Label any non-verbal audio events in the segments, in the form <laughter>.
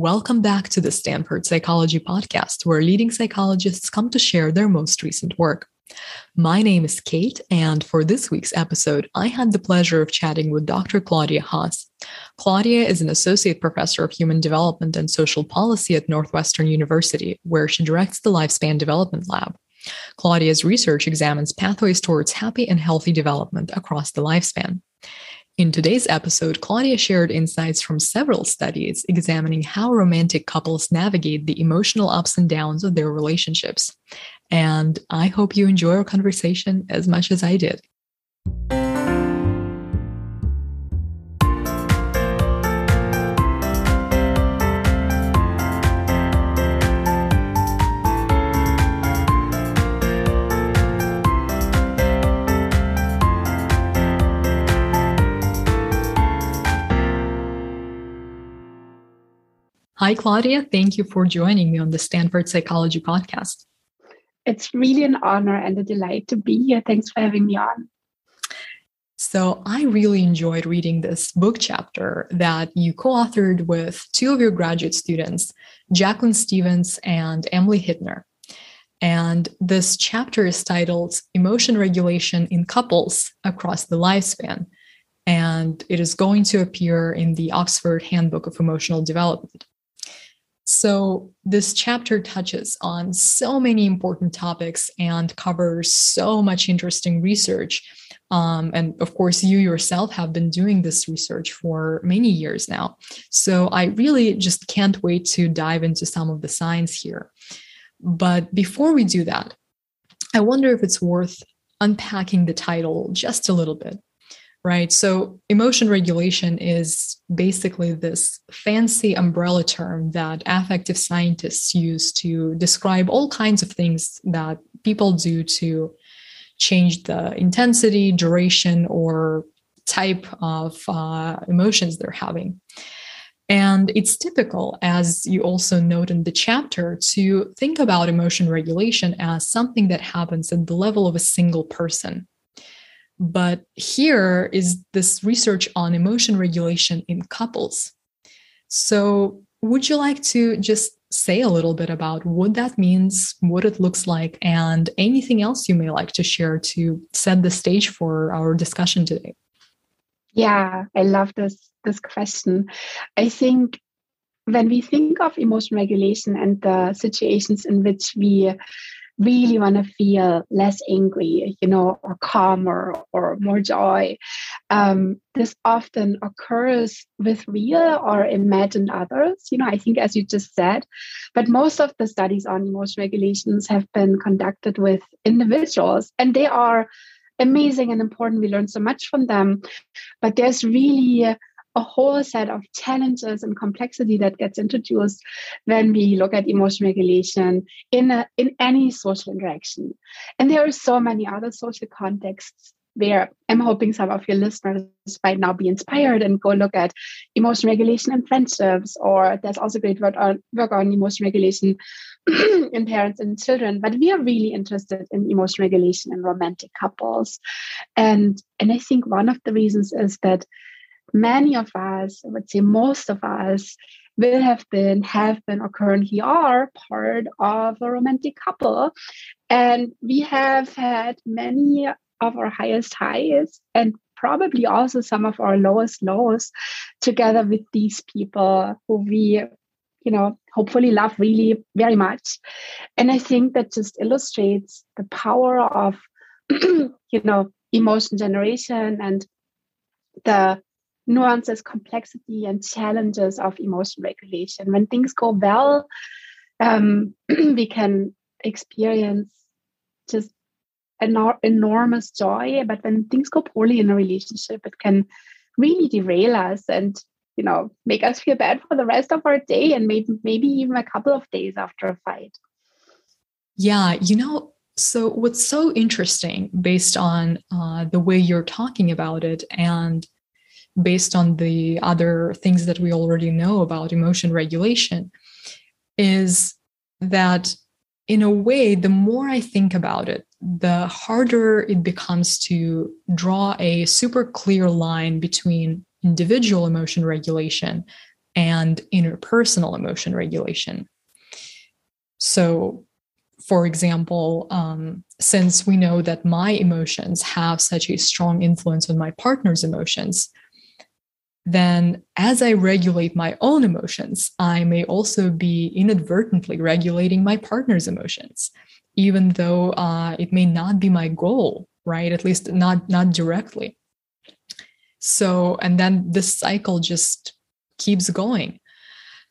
Welcome back to the Stanford Psychology Podcast, where leading psychologists come to share their most recent work. My name is Kate, and for this week's episode, I had the pleasure of chatting with Dr. Claudia Haase. Claudia is an associate professor of human development and social policy at Northwestern University, where she directs the Lifespan Development Lab. Claudia's research examines pathways towards happy and healthy development across the lifespan. In today's episode, Claudia shared insights from several studies examining how romantic couples navigate the emotional ups and downs of their relationships. And I hope you enjoy our conversation as much as I did. Hi, Claudia. Thank you for joining me on the Stanford Psychology Podcast. It's really an honor and a delight to be here. Thanks for having me on. So, I really enjoyed reading this book chapter that you co authored with two of your graduate students, Jacqueline Stevens and Emily Hittner. And this chapter is titled Emotion Regulation in Couples Across the Lifespan. And it is going to appear in the Oxford Handbook of Emotional Development. So, this chapter touches on so many important topics and covers so much interesting research. Um, and of course, you yourself have been doing this research for many years now. So, I really just can't wait to dive into some of the science here. But before we do that, I wonder if it's worth unpacking the title just a little bit right? So, emotion regulation is basically this fancy umbrella term that affective scientists use to describe all kinds of things that people do to change the intensity, duration, or type of uh, emotions they're having. And it's typical, as you also note in the chapter, to think about emotion regulation as something that happens at the level of a single person but here is this research on emotion regulation in couples. So, would you like to just say a little bit about what that means, what it looks like, and anything else you may like to share to set the stage for our discussion today? Yeah, I love this this question. I think when we think of emotion regulation and the situations in which we really want to feel less angry, you know, or calmer or more joy. Um, this often occurs with real or imagined others, you know, I think as you just said, but most of the studies on emotion regulations have been conducted with individuals and they are amazing and important. We learn so much from them, but there's really a whole set of challenges and complexity that gets introduced when we look at emotion regulation in a, in any social interaction. And there are so many other social contexts where I'm hoping some of your listeners might now be inspired and go look at emotion regulation in friendships, or there's also great work on, work on emotion regulation <clears throat> in parents and children. But we are really interested in emotion regulation in romantic couples. And, and I think one of the reasons is that many of us, I would say most of us, will have been, have been, or currently are part of a romantic couple. And we have had many of our highest highs and probably also some of our lowest lows together with these people who we you know hopefully love really very much and i think that just illustrates the power of <clears throat> you know emotion generation and the nuances, complexity, and challenges of emotion regulation. When things go well, um, <clears throat> we can experience just an enormous joy. But when things go poorly in a relationship, it can really derail us and you know make us feel bad for the rest of our day and maybe maybe even a couple of days after a fight. Yeah, you know, so what's so interesting based on uh, the way you're talking about it and based on the other things that we already know about emotion regulation is that in a way the more i think about it the harder it becomes to draw a super clear line between individual emotion regulation and interpersonal emotion regulation. So, for example, um, since we know that my emotions have such a strong influence on my partner's emotions, then as I regulate my own emotions, I may also be inadvertently regulating my partner's emotions, even though uh, it may not be my goal, right? At least not not directly. So, and then this cycle just keeps going.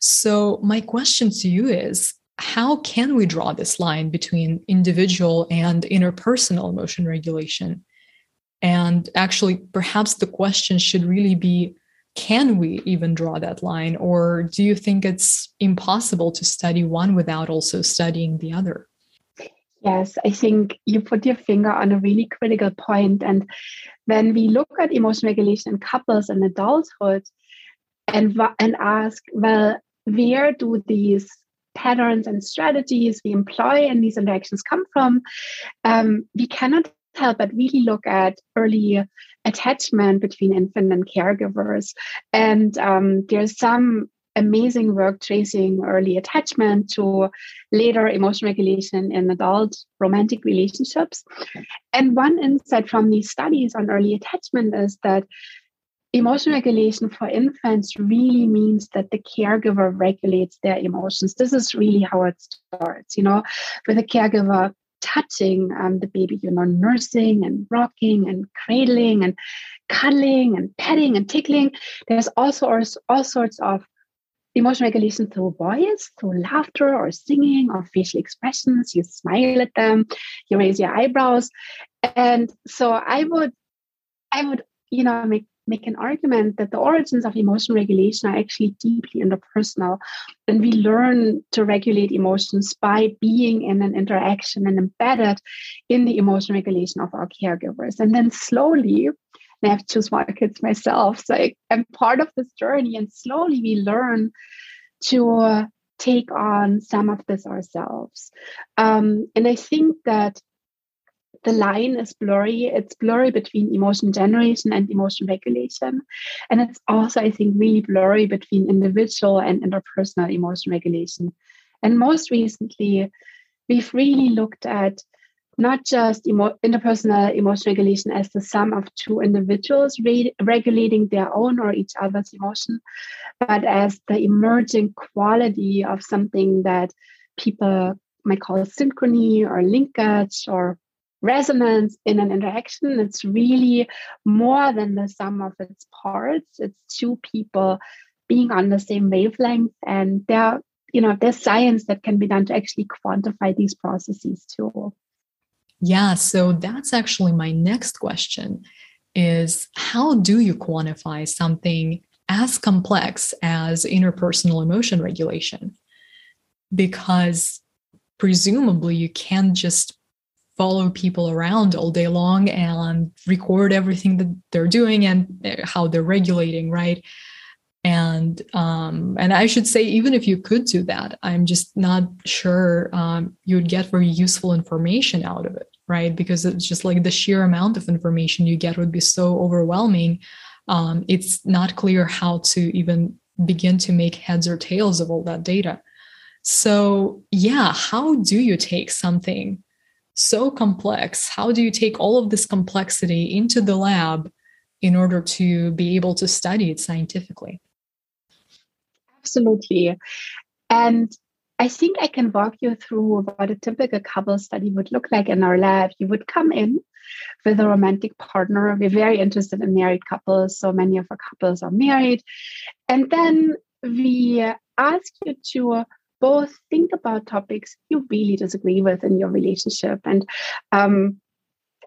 So, my question to you is how can we draw this line between individual and interpersonal emotion regulation? And actually, perhaps the question should really be can we even draw that line? Or do you think it's impossible to study one without also studying the other? Yes, I think you put your finger on a really critical point. And when we look at emotion regulation in couples and adulthood and, and ask, well, where do these patterns and strategies we employ in these interactions come from, um, we cannot help but really look at early attachment between infant and caregivers. And um, there's some amazing work tracing early attachment to later emotion regulation in adult romantic relationships. And one insight from these studies on early attachment is that emotion regulation for infants really means that the caregiver regulates their emotions. This is really how it starts, you know, with a caregiver touching um, the baby, you know, nursing and rocking and cradling and cuddling and petting and tickling. There's also all sorts of emotion regulation through voice, through laughter or singing or facial expressions. You smile at them, you raise your eyebrows. And so I would, I would, you know, make make an argument that the origins of emotion regulation are actually deeply interpersonal. And we learn to regulate emotions by being in an interaction and embedded in the emotion regulation of our caregivers. And then slowly, I have two small kids myself, so I, am part of this journey. And slowly we learn to uh, take on some of this ourselves. Um, and I think that the line is blurry. It's blurry between emotion generation and emotion regulation. And it's also, I think, really blurry between individual and interpersonal emotion regulation. And most recently, we've really looked at not just emo- interpersonal emotion regulation as the sum of two individuals re- regulating their own or each other's emotion, but as the emerging quality of something that people might call synchrony or linkage or resonance in an interaction. It's really more than the sum of its parts. It's two people being on the same wavelength, and there, you know, there's science that can be done to actually quantify these processes too. Yeah, so that's actually my next question is how do you quantify something as complex as interpersonal emotion regulation? Because presumably you can't just follow people around all day long and record everything that they're doing and uh, how they're regulating right? And um, and i should say even if you could do that i'm just not sure um, you would get very useful information out of it right? Because it's just like the sheer amount of information you get would be so overwhelming. Um, it's not clear how to even begin to make heads or tails of all that data. So yeah how do you take something so complex. How do you take all of this complexity into the lab in order to be able to study it scientifically? Absolutely. And I think I can walk you through what a typical couple study would look like in our lab. You would come in with a romantic partner. We're very interested in married couples, so many of our couples are married. And then we ask you to both think about topics you really disagree with in your relationship. And um,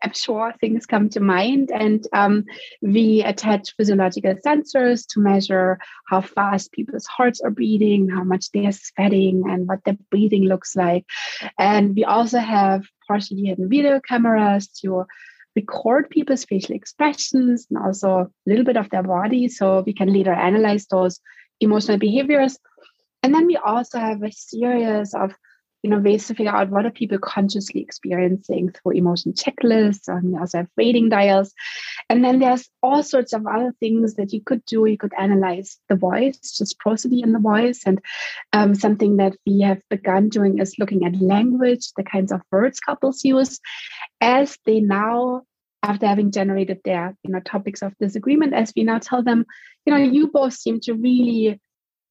I'm sure things come to mind. And um, we attach physiological sensors to measure how fast people's hearts are beating, how much they're sweating, and what their breathing looks like. And we also have partially hidden video cameras to record people's facial expressions and also a little bit of their body so we can later analyze those emotional behaviors and then we also have a series of you know, ways to figure out what are people consciously experiencing through emotion checklists. And we also have rating dials. And then there's all sorts of other things that you could do. You could analyze the voice, just prosody in the voice. And um, something that we have begun doing is looking at language, the kinds of words couples use as they now after having generated their you know topics of disagreement as we now tell them you know you both seem to really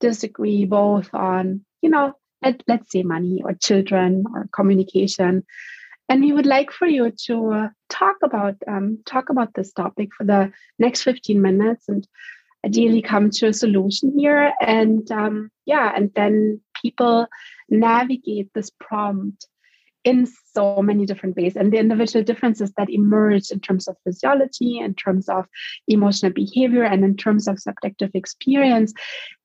disagree both on you know let, let's say money or children or communication. And we would like for you to uh, talk about um, talk about this topic for the next 15 minutes and ideally come to a solution here. And um, yeah and then people navigate this prompt in so many different ways. And the individual differences that emerge in terms of physiology in terms of emotional behavior and in terms of subjective experience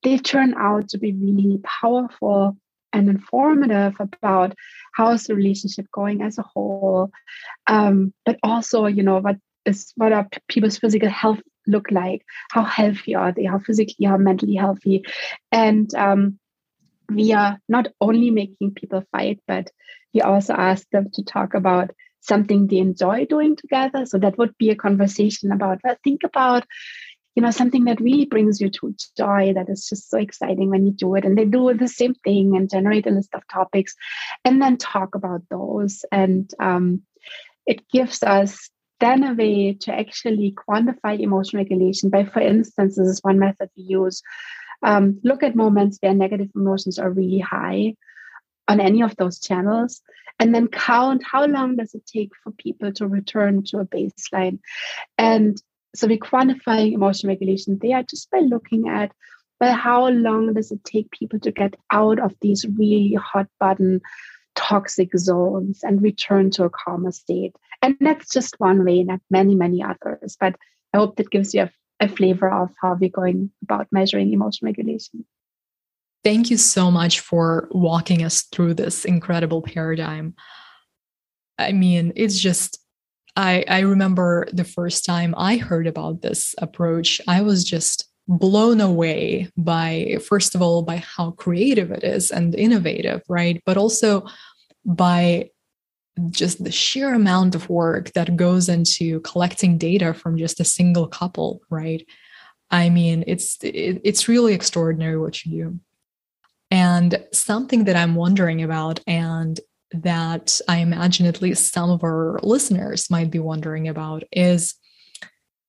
they turn out to be really powerful and informative about how is the relationship going as a whole. Um, but also you know what is what are people's physical health look like? How healthy are they? How physically how mentally healthy? And um, we are not only making people fight but we also ask them to talk about something they enjoy doing together. So that would be a conversation about well think about you know something that really brings you to joy that is just so exciting when you do it. And they do the same thing and generate a list of topics and then talk about those. And um, it gives us then a way to actually quantify emotion regulation by for instance this is one method we use. Um, look at moments where negative emotions are really high on any of those channels and then count how long does it take for people to return to a baseline and so we quantify emotion regulation there just by looking at well, how long does it take people to get out of these really hot button toxic zones and return to a calmer state? And that's just one way, not many, many others. But I hope that gives you a, a flavor of how we're going about measuring emotion regulation. Thank you so much for walking us through this incredible paradigm. I mean, it's just I, I remember the first time I heard about this approach, I was just blown away by, first of all, by how creative it is and innovative, right? But also by just the sheer amount of work that goes into collecting data from just a single couple, right? I mean, it's it, it's really extraordinary what you do. Something that I'm wondering about, and that I imagine at least some of our listeners might be wondering about is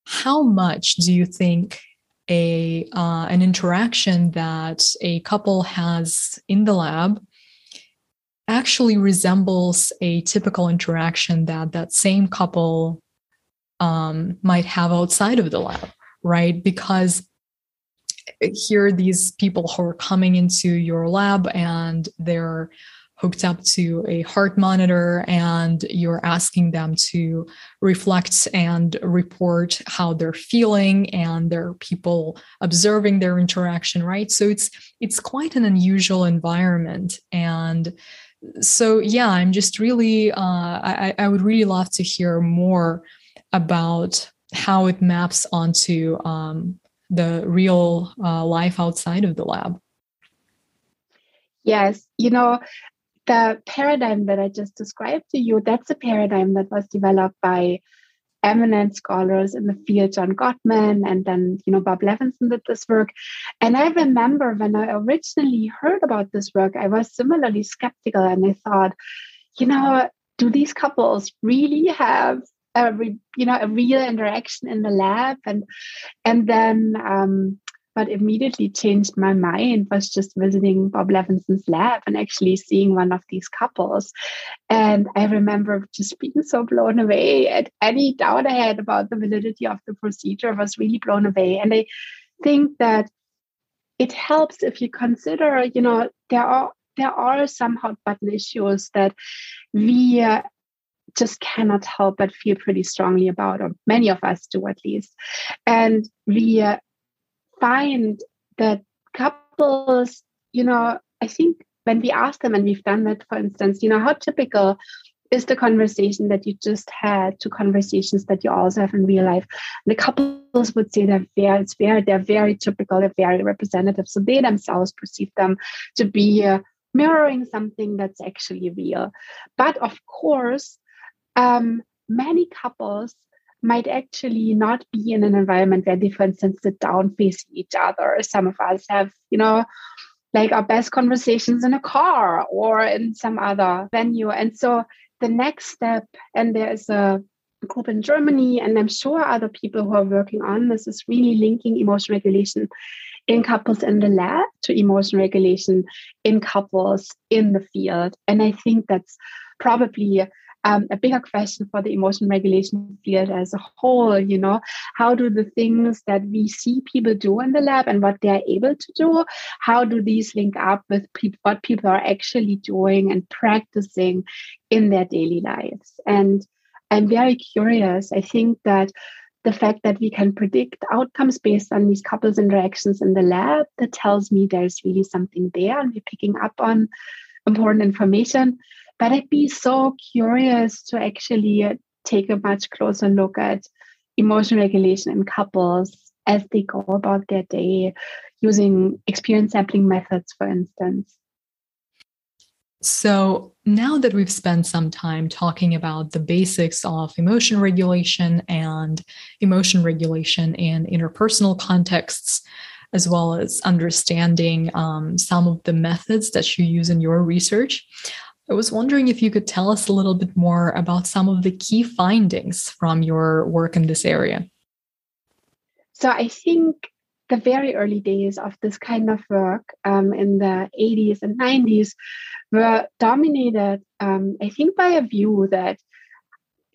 how much do you think a uh, an interaction that a couple has in the lab actually resembles a typical interaction that that same couple um, might have outside of the lab, right? Because here these people who are coming into your lab and they're hooked up to a heart monitor and you're asking them to reflect and report how they're feeling and there are people observing their interaction right? So it's it's quite an unusual environment. And so yeah i'm just really uh, I, I would really love to hear more about how it maps onto um, the real uh, life outside of the lab Yes, you know, the paradigm that I just described to you, that's a paradigm that was developed by eminent scholars in the field, John Gottman, and then, you know, Bob Levenson did this work. And I remember when I originally heard about this work, I was similarly skeptical and I thought, you know, do these couples really have a, you know, a real interaction in the lab? And and then um, what immediately changed my mind was just visiting Bob Levenson's lab and actually seeing one of these couples. And I remember just being so blown away at any doubt I had about the validity of the procedure was really blown away. And I think that it helps if you consider, you know, there are there are some hot button issues that we uh, just cannot help but feel pretty strongly about, or many of us do at least. And we uh, find that couples, you know, I think when we ask them, and we've done that, for instance, you know, how typical is the conversation that you just had to conversations that you also have in real life? The couples would say they're very, it's very, they're very typical, they're very representative. So they themselves perceive them to be uh, mirroring something that's actually real. But of course, um, many couples might actually not be in an environment where they, for instance, sit down facing each other. Some of us have, you know, like our best conversations in a car or in some other venue. And so the next step, and there's a group in Germany, and I'm sure other people who are working on this, is really linking emotion regulation in couples in the lab to emotion regulation in couples in the field. And I think that's probably um, a bigger question for the emotion regulation field as a whole. You know, how do the things that we see people do in the lab and what they're able to do, how do these link up with pe- what people are actually doing and practicing in their daily lives? And I'm very curious. I think that the fact that we can predict outcomes based on these couples interactions in the lab that tells me there's really something there and we're picking up on important information but I'd be so curious to actually take a much closer look at emotion regulation in couples as they go about their day using experience sampling methods, for instance. So, now that we've spent some time talking about the basics of emotion regulation and emotion regulation in interpersonal contexts, as well as understanding um, some of the methods that you use in your research, I was wondering if you could tell us a little bit more about some of the key findings from your work in this area. So, I think the very early days of this kind of work um, in the 80s and 90s were dominated, um, I think, by a view that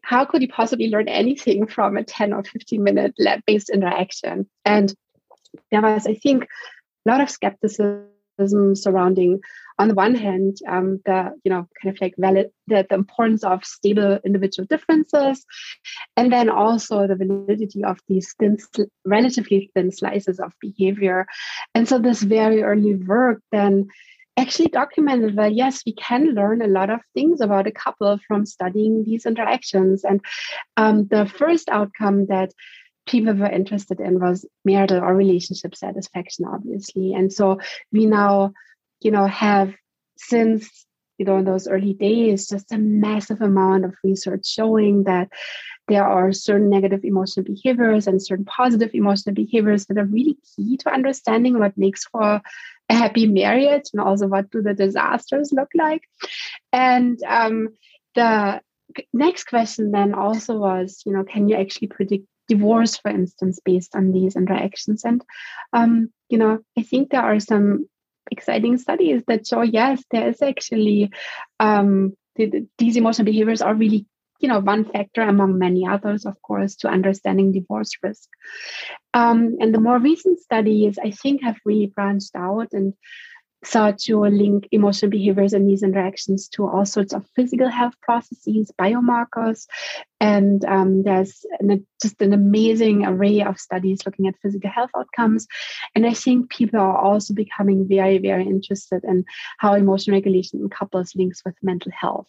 how could you possibly learn anything from a 10 or 15 minute lab based interaction? And there was, I think, a lot of skepticism surrounding on the one hand um, the you know kind of like valid the, the importance of stable individual differences and then also the validity of these thin relatively thin slices of behavior. And so this very early work then actually documented that yes we can learn a lot of things about a couple from studying these interactions. And um, the first outcome that people were interested in was marital or relationship satisfaction, obviously. And so we now, you know, have since you know in those early days just a massive amount of research showing that there are certain negative emotional behaviors and certain positive emotional behaviors that are really key to understanding what makes for a happy marriage and also what do the disasters look like and um, the next question then also was you know can you actually predict divorce, for instance, based on these interactions. And, um, you know, I think there are some exciting studies that show, yes, there is actually um, the, these emotional behaviors are really, you know, one factor among many others, of course, to understanding divorce risk. Um, and the more recent studies, I think, have really branched out and start to link emotional behaviors and these interactions to all sorts of physical health processes, biomarkers. And um, there's an, just an amazing array of studies looking at physical health outcomes. And I think people are also becoming very, very interested in how emotion regulation in couples links with mental health.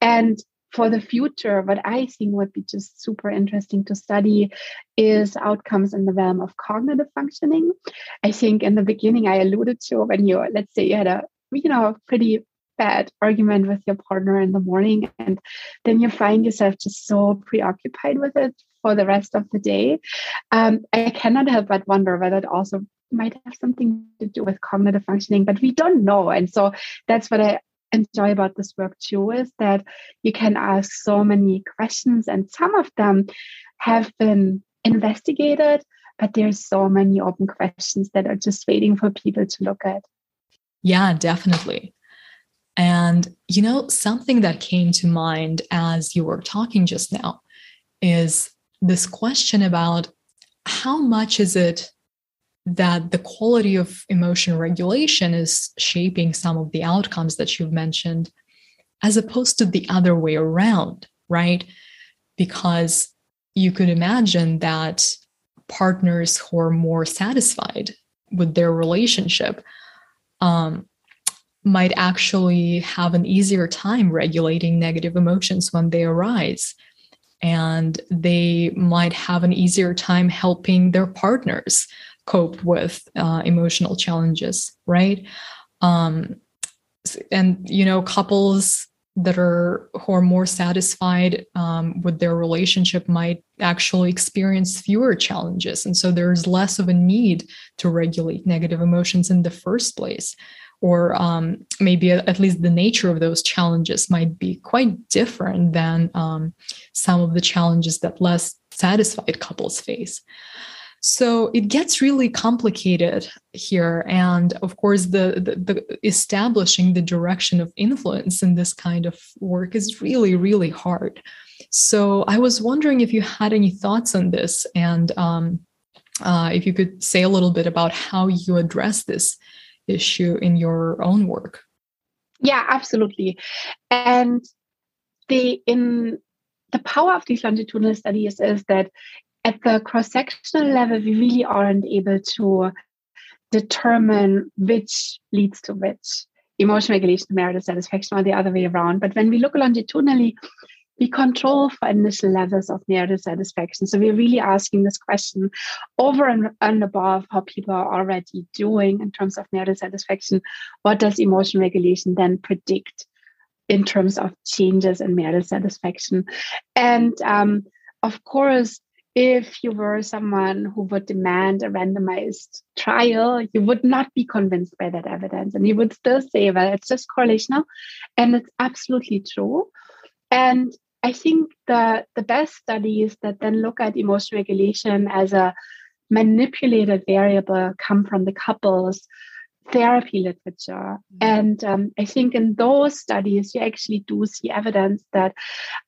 And for the future, what I think would be just super interesting to study is outcomes in the realm of cognitive functioning. I think in the beginning I alluded to when you, let's say you had a, you know, pretty bad argument with your partner in the morning and then you find yourself just so preoccupied with it for the rest of the day. Um, I cannot help but wonder whether it also might have something to do with cognitive functioning, but we don't know. And so that's what I enjoy about this work too is that you can ask so many questions and some of them have been investigated but there's so many open questions that are just waiting for people to look at. Yeah definitely. And you know something that came to mind as you were talking just now is this question about how much is it that the quality of emotion regulation is shaping some of the outcomes that you've mentioned, as opposed to the other way around, right? Because you could imagine that partners who are more satisfied with their relationship um, might actually have an easier time regulating negative emotions when they arise. And they might have an easier time helping their partners cope with uh, emotional challenges, right? Um, and you know couples that are who are more satisfied um, with their relationship might actually experience fewer challenges. And so there's less of a need to regulate negative emotions in the first place. Or um, maybe at least the nature of those challenges might be quite different than um, some of the challenges that less satisfied couples face so it gets really complicated here. And of course, the, the, the, establishing the direction of influence in this kind of work is really, really hard. So I was wondering if you had any thoughts on this and um, uh, if you could say a little bit about how you address this issue in your own work. Yeah, absolutely. And the in the power of these longitudinal studies is that at the cross sectional level, we really aren't able to determine which leads to which emotion regulation, marital satisfaction, or the other way around. But when we look longitudinally, we control for initial levels of marital satisfaction. So we're really asking this question over and, and above how people are already doing in terms of marital satisfaction. What does emotion regulation then predict in terms of changes in marital satisfaction? And um, of course, if you were someone who would demand a randomized trial, you would not be convinced by that evidence. And you would still say, well, it's just correlational. And it's absolutely true. And I think the, the best studies that then look at emotion regulation as a manipulated variable come from the couples therapy literature. Mm-hmm. And um, I think in those studies, you actually do see evidence that,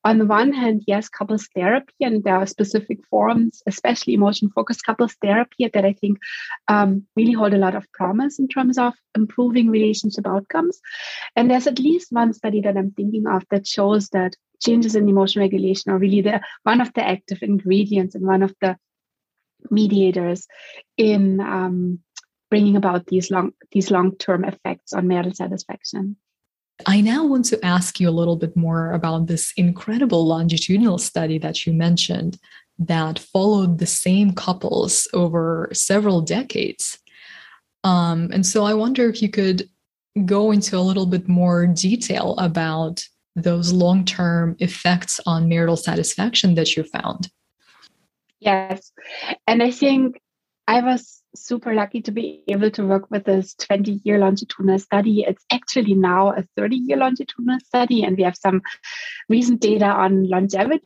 on the one hand, yes, couples therapy, and there are specific forms, especially emotion focused couples therapy, that I think um, really hold a lot of promise in terms of improving relationship outcomes. And there's at least one study that I'm thinking of that shows that changes in emotion regulation are really the one of the active ingredients and one of the mediators in um, bringing about these long these long-term effects on marital satisfaction. I now want to ask you a little bit more about this incredible longitudinal study that you mentioned that followed the same couples over several decades. Um, and so I wonder if you could go into a little bit more detail about those long term effects on marital satisfaction that you found. Yes. And I think I was super lucky to be able to work with this 20 year longitudinal study. It's actually now a 30 year longitudinal study, and we have some recent data on longevity,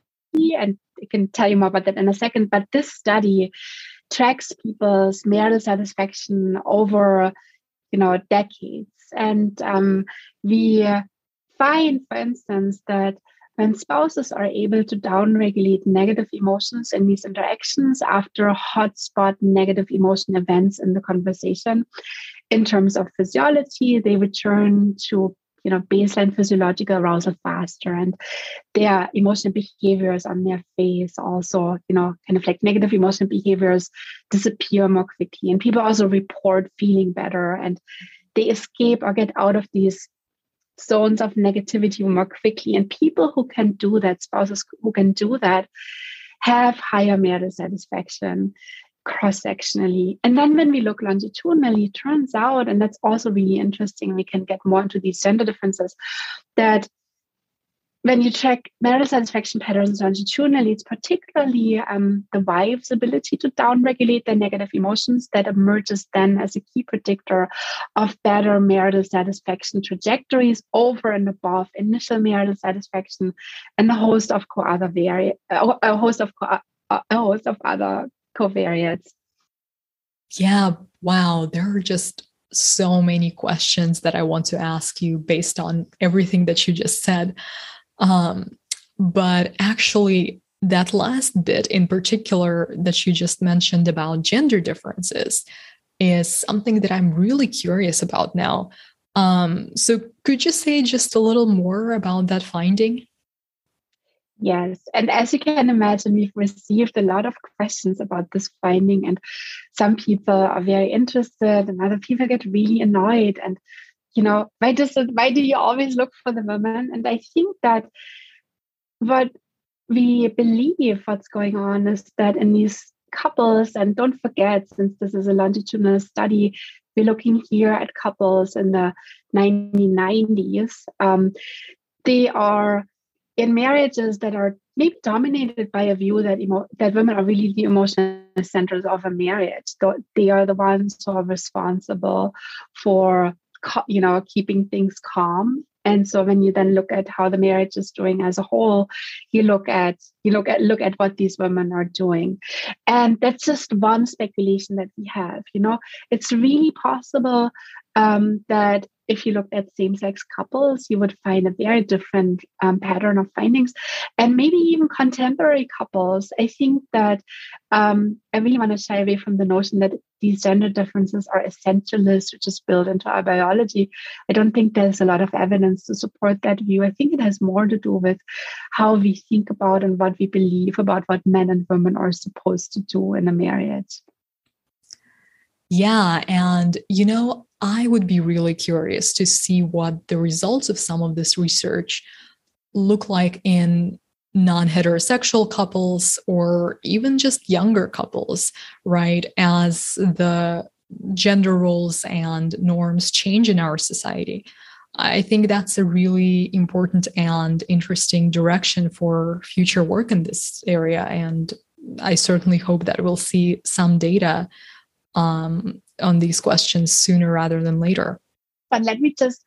and I can tell you more about that in a second. But this study tracks people's marital satisfaction over, you know, decades, and um, we find, for instance, that when spouses are able to downregulate negative emotions in these interactions after hotspot negative emotion events in the conversation, in terms of physiology, they return to you know baseline physiological arousal faster. And their emotional behaviors on their face also you know kind of like negative emotional behaviors disappear more quickly. And people also report feeling better and they escape or get out of these zones of negativity more quickly. And people who can do that, spouses who can do that, have higher marital satisfaction cross sectionally. And then when we look longitudinally, it turns out, and that's also really interesting, we can get more into these gender differences, that when you check marital satisfaction patterns longitudinally, it's particularly um, the wife's ability to downregulate their negative emotions that emerges then as a key predictor of better marital satisfaction trajectories over and above initial marital satisfaction and a host of co-other vari- uh, a host of co- a host of other covariates. Yeah, wow, there are just so many questions that I want to ask you based on everything that you just said. Um, but actually, that last bit in particular that you just mentioned about gender differences is something that I'm really curious about now. Um, so, could you say just a little more about that finding? Yes. And as you can imagine, we've received a lot of questions about this finding, and some people are very interested, and other people get really annoyed. And you know why does it why do you always look for the women and i think that what we believe what's going on is that in these couples and don't forget since this is a longitudinal study we're looking here at couples in the 1990s. Um, they are in marriages that are maybe dominated by a view that emo- that women are really the emotional centers of a marriage. They are the ones who are responsible for you know keeping things calm and so when you then look at how the marriage is doing as a whole, you look at you look at look at what these women are doing. And that's just one speculation that we have. You know, it's really possible um, that if you looked at same sex couples, you would find a very different um, pattern of findings. And maybe even contemporary couples. I think that um, I really want to shy away from the notion that these gender differences are essentialist, which is built into our biology. I don't think there's a lot of evidence to support that view. I think it has more to do with how we think about and what we believe about what men and women are supposed to do in a marriage. Yeah. And, you know, I would be really curious to see what the results of some of this research look like in non heterosexual couples or even just younger couples, right? As the gender roles and norms change in our society. I think that's a really important and interesting direction for future work in this area. And I certainly hope that we'll see some data um, on these questions sooner rather than later. But let me just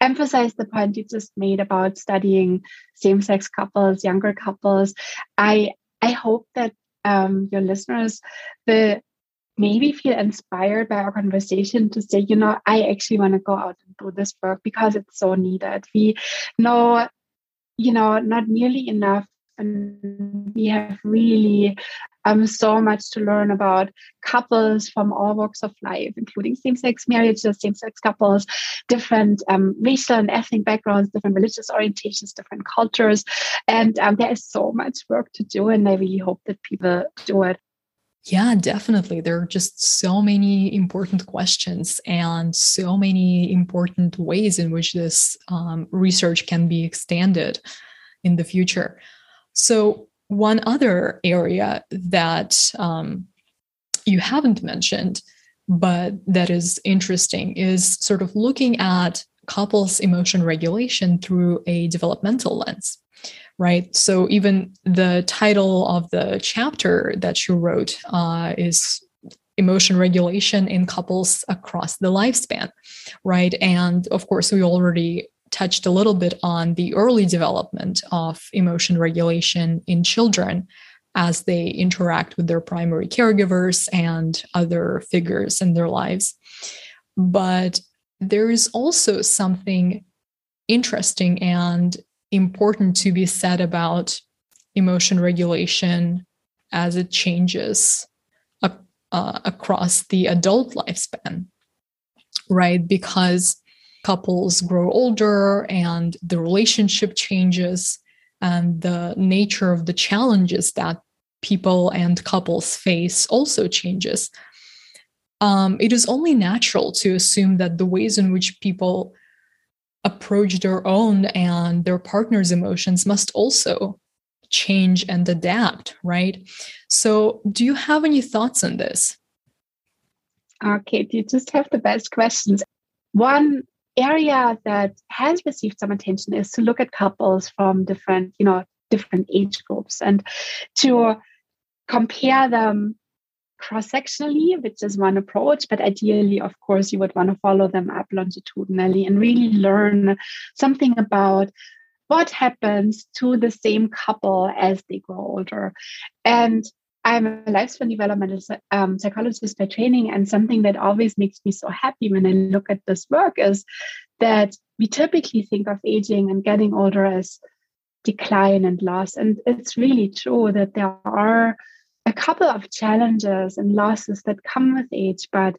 emphasize the point you just made about studying same-sex couples, younger couples. I I hope that um, your listeners will maybe feel inspired by our conversation to say, you know, I actually want to go out and do this work because it's so needed. We know, you know, not nearly enough and we have really um, so much to learn about couples from all walks of life, including same sex marriages, same sex couples, different um, racial and ethnic backgrounds, different religious orientations, different cultures. And um, there is so much work to do. And I really hope that people do it. Yeah, definitely. There are just so many important questions and so many important ways in which this um, research can be extended in the future. So, one other area that um, you haven't mentioned, but that is interesting, is sort of looking at couples' emotion regulation through a developmental lens, right? So, even the title of the chapter that you wrote uh, is emotion regulation in couples across the lifespan, right? And of course, we already touched a little bit on the early development of emotion regulation in children as they interact with their primary caregivers and other figures in their lives. But there is also something interesting and important to be said about emotion regulation as it changes uh, across the adult lifespan, right? Because couples grow older and the relationship changes and the nature of the challenges that people and couples face also changes. Um, it is only natural to assume that the ways in which people approach their own and their partner's emotions must also change and adapt, right? So, do you have any thoughts on this? Okay, you just have the best questions. One area that has received some attention is to look at couples from different, you know, different age groups and to compare them cross-sectionally, which is one approach, but ideally, of course, you would want to follow them up longitudinally and really learn something about what happens to the same couple as they grow older. And I'm a lifespan developmental um, psychologist by training, and something that always makes me so happy when I look at this work is that we typically think of aging and getting older as decline and loss. And it's really true that there are a couple of challenges and losses that come with age, but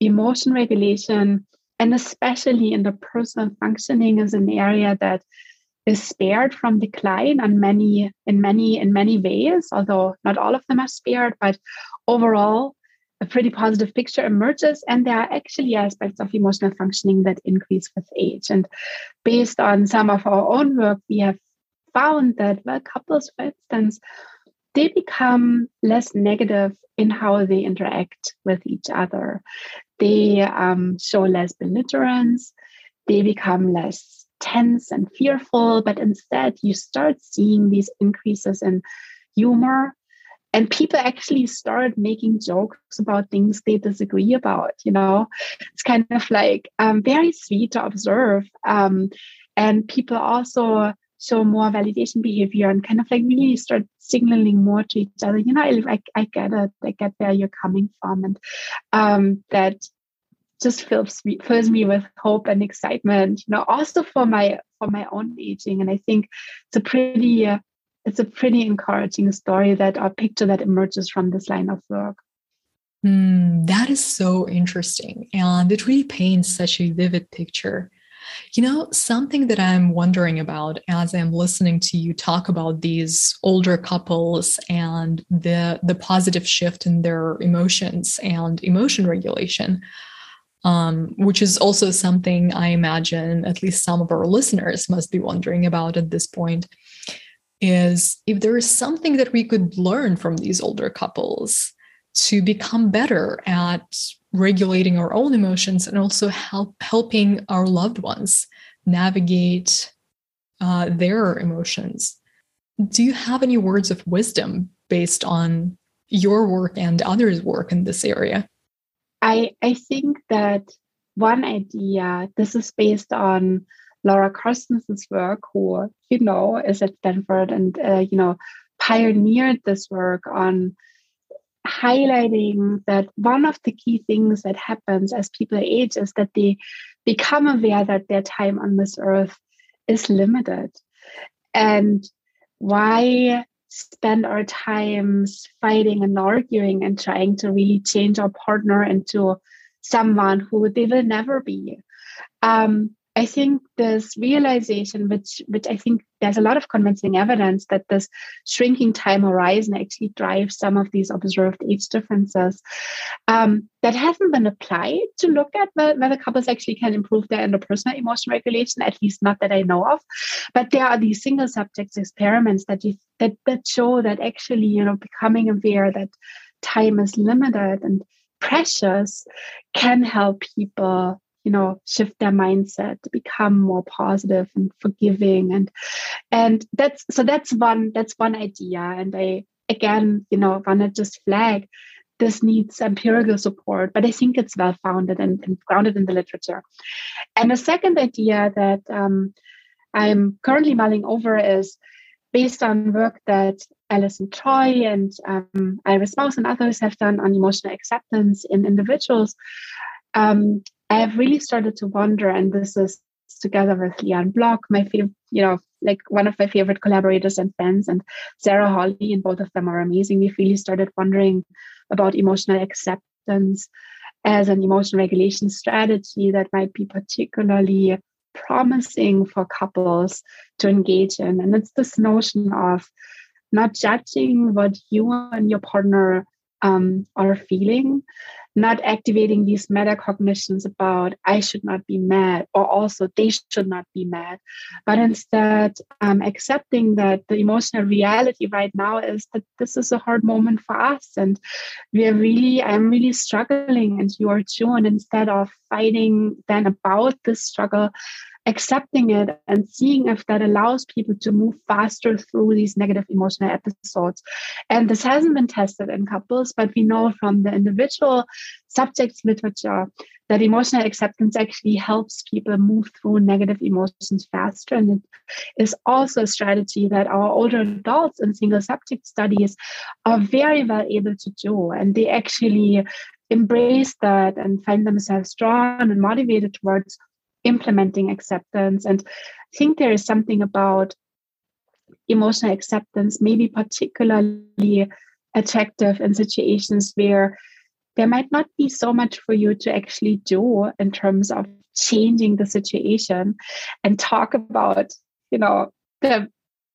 emotion regulation, and especially in the personal functioning, is an area that is spared from decline on many in many in many ways although not all of them are spared but overall a pretty positive picture emerges and there are actually aspects of emotional functioning that increase with age. And based on some of our own work we have found that well couples for instance they become less negative in how they interact with each other. They um, show less belligerence, they become less tense and fearful, but instead you start seeing these increases in humor. And people actually start making jokes about things they disagree about. You know, it's kind of like um, very sweet to observe. Um, and people also show more validation behavior and kind of like really start signaling more to each other you know i, I get it i get where you're coming from and um, that just fills me fills me with hope and excitement you know also for my for my own aging. And i think it's a pretty uh, it's a pretty encouraging story that a picture that emerges from this line of work. Mm, that is so interesting. And it really paints such a vivid picture. You know, something that I'm wondering about as I'm listening to you talk about these older couples and the the positive shift in their emotions and emotion regulation, um, which is also something I imagine at least some of our listeners must be wondering about at this point, is if there is something that we could learn from these older couples to become better at regulating our own emotions and also help helping our loved ones navigate uh, their emotions. Do you have any words of wisdom based on your work and others' work in this area? I I think that one idea this is based on Laura Carstensen's work, who you know is at Stanford and uh, you know pioneered this work on highlighting that one of the key things that happens as people age is that they become aware that their time on this earth is limited. And why spend our times fighting and arguing and trying to really change our partner into someone who they will never be? Um, I think this realization, which which I think there's a lot of convincing evidence that this shrinking time horizon actually drives some of these observed age differences, um, that hasn't been applied to look at whether couples actually can improve their interpersonal emotion regulation, at least not that I know of. But there are these single subjects experiments that you, that that show that actually, you know, becoming aware that time is limited and precious can help people you know shift their mindset to become more positive and forgiving. And and that's so that's one that's one idea. And i again you know want to just flag this needs empirical support but i think it's well founded and, and grounded in the literature. And the second idea that um, i'm currently mulling over is based on work that Alison Troy and um, Iris Mauss and others have done on emotional acceptance in individuals. Um, I have really started to wonder, and this is together with Lian Bloch, my favorite, you know, like one of my favorite collaborators and friends, and Sarah Holley, and both of them are amazing. We've really started wondering about emotional acceptance as an emotion regulation strategy that might be particularly promising for couples to engage in. And it's this notion of not judging what you and your partner um, are feeling, not activating these metacognitions about I should not be mad or also they should not be mad, but instead um, accepting that the emotional reality right now is that this is a hard moment for us and we're really, I'm really struggling and you are too. And instead of fighting then about this struggle, accepting it and seeing if that allows people to move faster through these negative emotional episodes. And this hasn't been tested in couples, but we know from the individual subjects literature that emotional acceptance actually helps people move through negative emotions faster. And it is also a strategy that our older adults in single subject studies are very well able to do. And they actually embrace that and find themselves drawn and motivated towards implementing acceptance. And I think there is something about emotional acceptance, maybe particularly attractive in situations where there might not be so much for you to actually do in terms of changing the situation and talk about, you know, the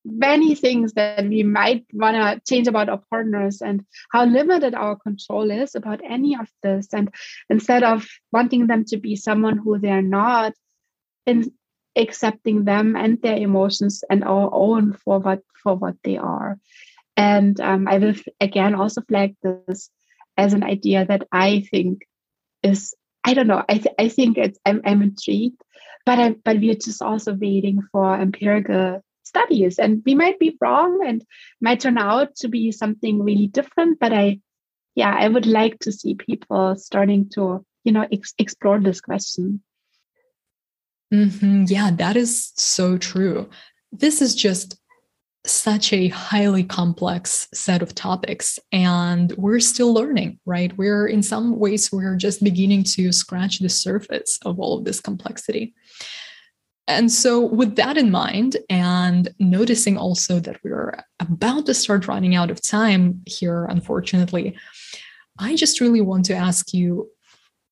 many things that we might want to change about our partners and how limited our control is about any of this. And instead of wanting them to be someone who they're not, in accepting them and their emotions and our own for what for what they are. And um, I will again also flag this as an idea that I think is I don't know. I th- I think it's I'm I'm intrigued, but I but we're just also waiting for empirical studies, and we might be wrong, and might turn out to be something really different. But I, yeah, I would like to see people starting to you know ex- explore this question. Mm-hmm. Yeah, that is so true. This is just such a highly complex set of topics and we're still learning right we're in some ways we're just beginning to scratch the surface of all of this complexity and so with that in mind and noticing also that we're about to start running out of time here unfortunately i just really want to ask you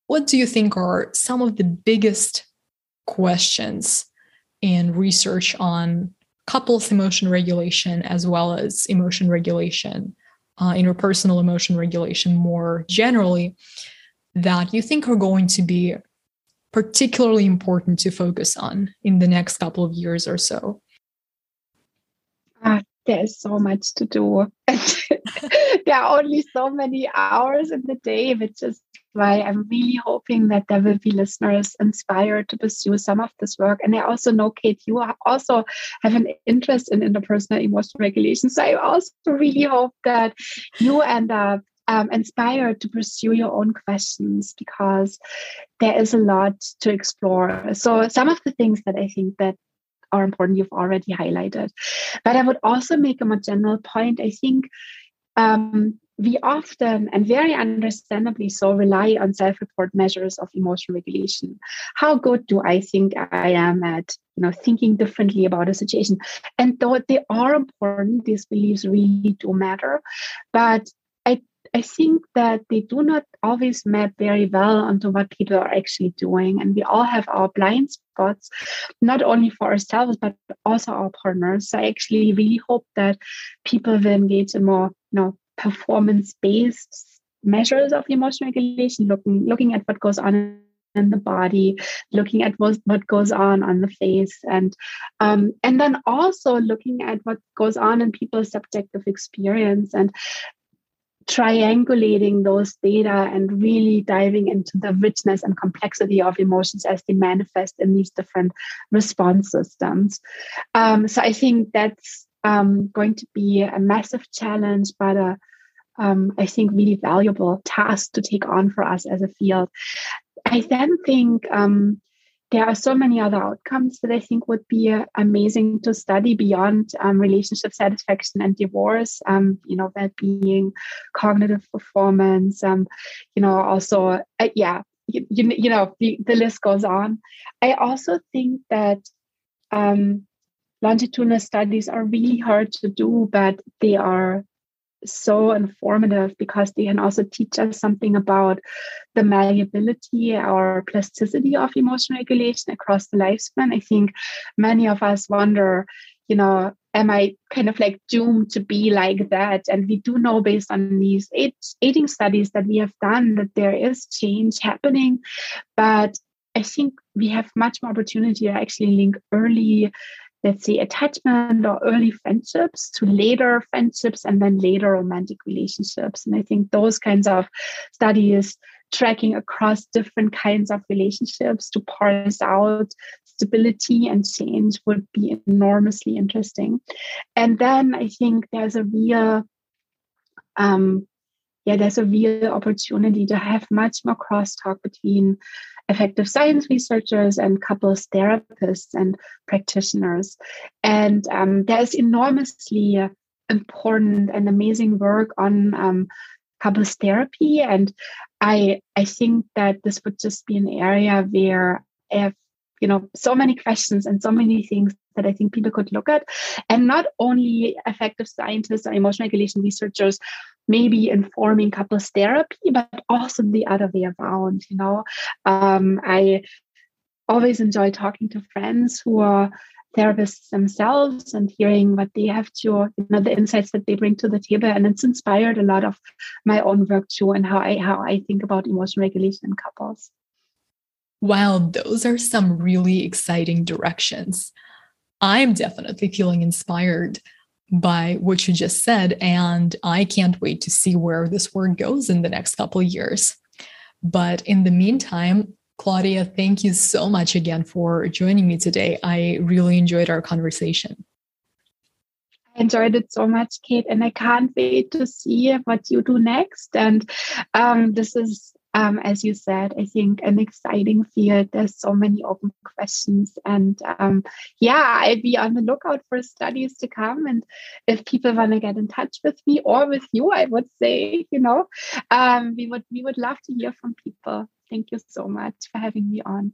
what do you think are some of the biggest questions and research on couples emotion regulation as well as emotion regulation, uh, interpersonal emotion regulation more generally, that you think are going to be particularly important to focus on in the next couple of years or so? Uh, there's so much to do. <laughs> there are only so many hours in the day, which is why I'm really hoping that there will be listeners inspired to pursue some of this work. And I also know, Kate, you also have an interest in interpersonal emotional regulation. So I also really hope that you end up um, inspired to pursue your own questions because there is a lot to explore. So some of the things that I think that are important you've already highlighted. But I would also make a more general point. I think um, we often and very understandably so rely on self-report measures of emotional regulation how good do i think i am at you know thinking differently about a situation and though they are important these beliefs really do matter but i I think that they do not always map very well onto what people are actually doing. And we all have our blind spots, not only for ourselves, but also our partners. So I actually really hope that people will engage in more, you know, performance-based measures of emotional regulation, looking looking at what goes on in the body, looking at what, what goes on on the face, and um, and then also looking at what goes on in people's subjective experience and triangulating those data and really diving into the richness and complexity of emotions as they manifest in these different response systems. Um, so I think that's um, going to be a massive challenge, but a um, I think really valuable task to take on for us as a field. I then think um, there are so many other outcomes that I think would be uh, amazing to study beyond um, relationship satisfaction and divorce. Um, you know, that being cognitive performance. Um, you know, also, uh, yeah, you, you, you, know, the, the list goes on. I also think that um, longitudinal studies are really hard to do, but they are so informative because they can also teach us something about the malleability or plasticity of emotion regulation across the lifespan. I think many of us wonder, you know, am I kind of like doomed to be like that? And we do know based on these aging studies that we have done that there is change happening. But I think we have much more opportunity to actually link early let's say attachment or early friendships to later friendships and then later romantic relationships. And i think those kinds of studies tracking across different kinds of relationships to parse out stability and change would be enormously interesting. And then i think there's a real um, yeah, there's a real opportunity to have much more crosstalk between affective science researchers and couples therapists and practitioners. And um, there's enormously important and amazing work on um, couples therapy. And I I think that this would just be an area where I have you know so many questions and so many things that I think people could look at. And not only affective scientists or emotional regulation researchers maybe informing couples therapy, but also the other way around. You know, um, I always enjoy talking to friends who are therapists themselves and hearing what they have to, you know, the insights that they bring to the table. And it's inspired a lot of my own work too and how I how I think about emotion regulation in couples. Wow, those are some really exciting directions. I'm definitely feeling inspired by what you just said, and I can't wait to see where this work goes in the next couple years. But in the meantime, Claudia, thank you so much again for joining me today. I really enjoyed our conversation. I enjoyed it so much, Kate, and I can't wait to see what you do next. And um, this is um, as you said, I think an exciting field. There's so many open questions, and um, yeah, I'll be on the lookout for studies to come. And if people want to get in touch with me or with you, I would say, you know, um, we would we would love to hear from people. Thank you so much for having me on.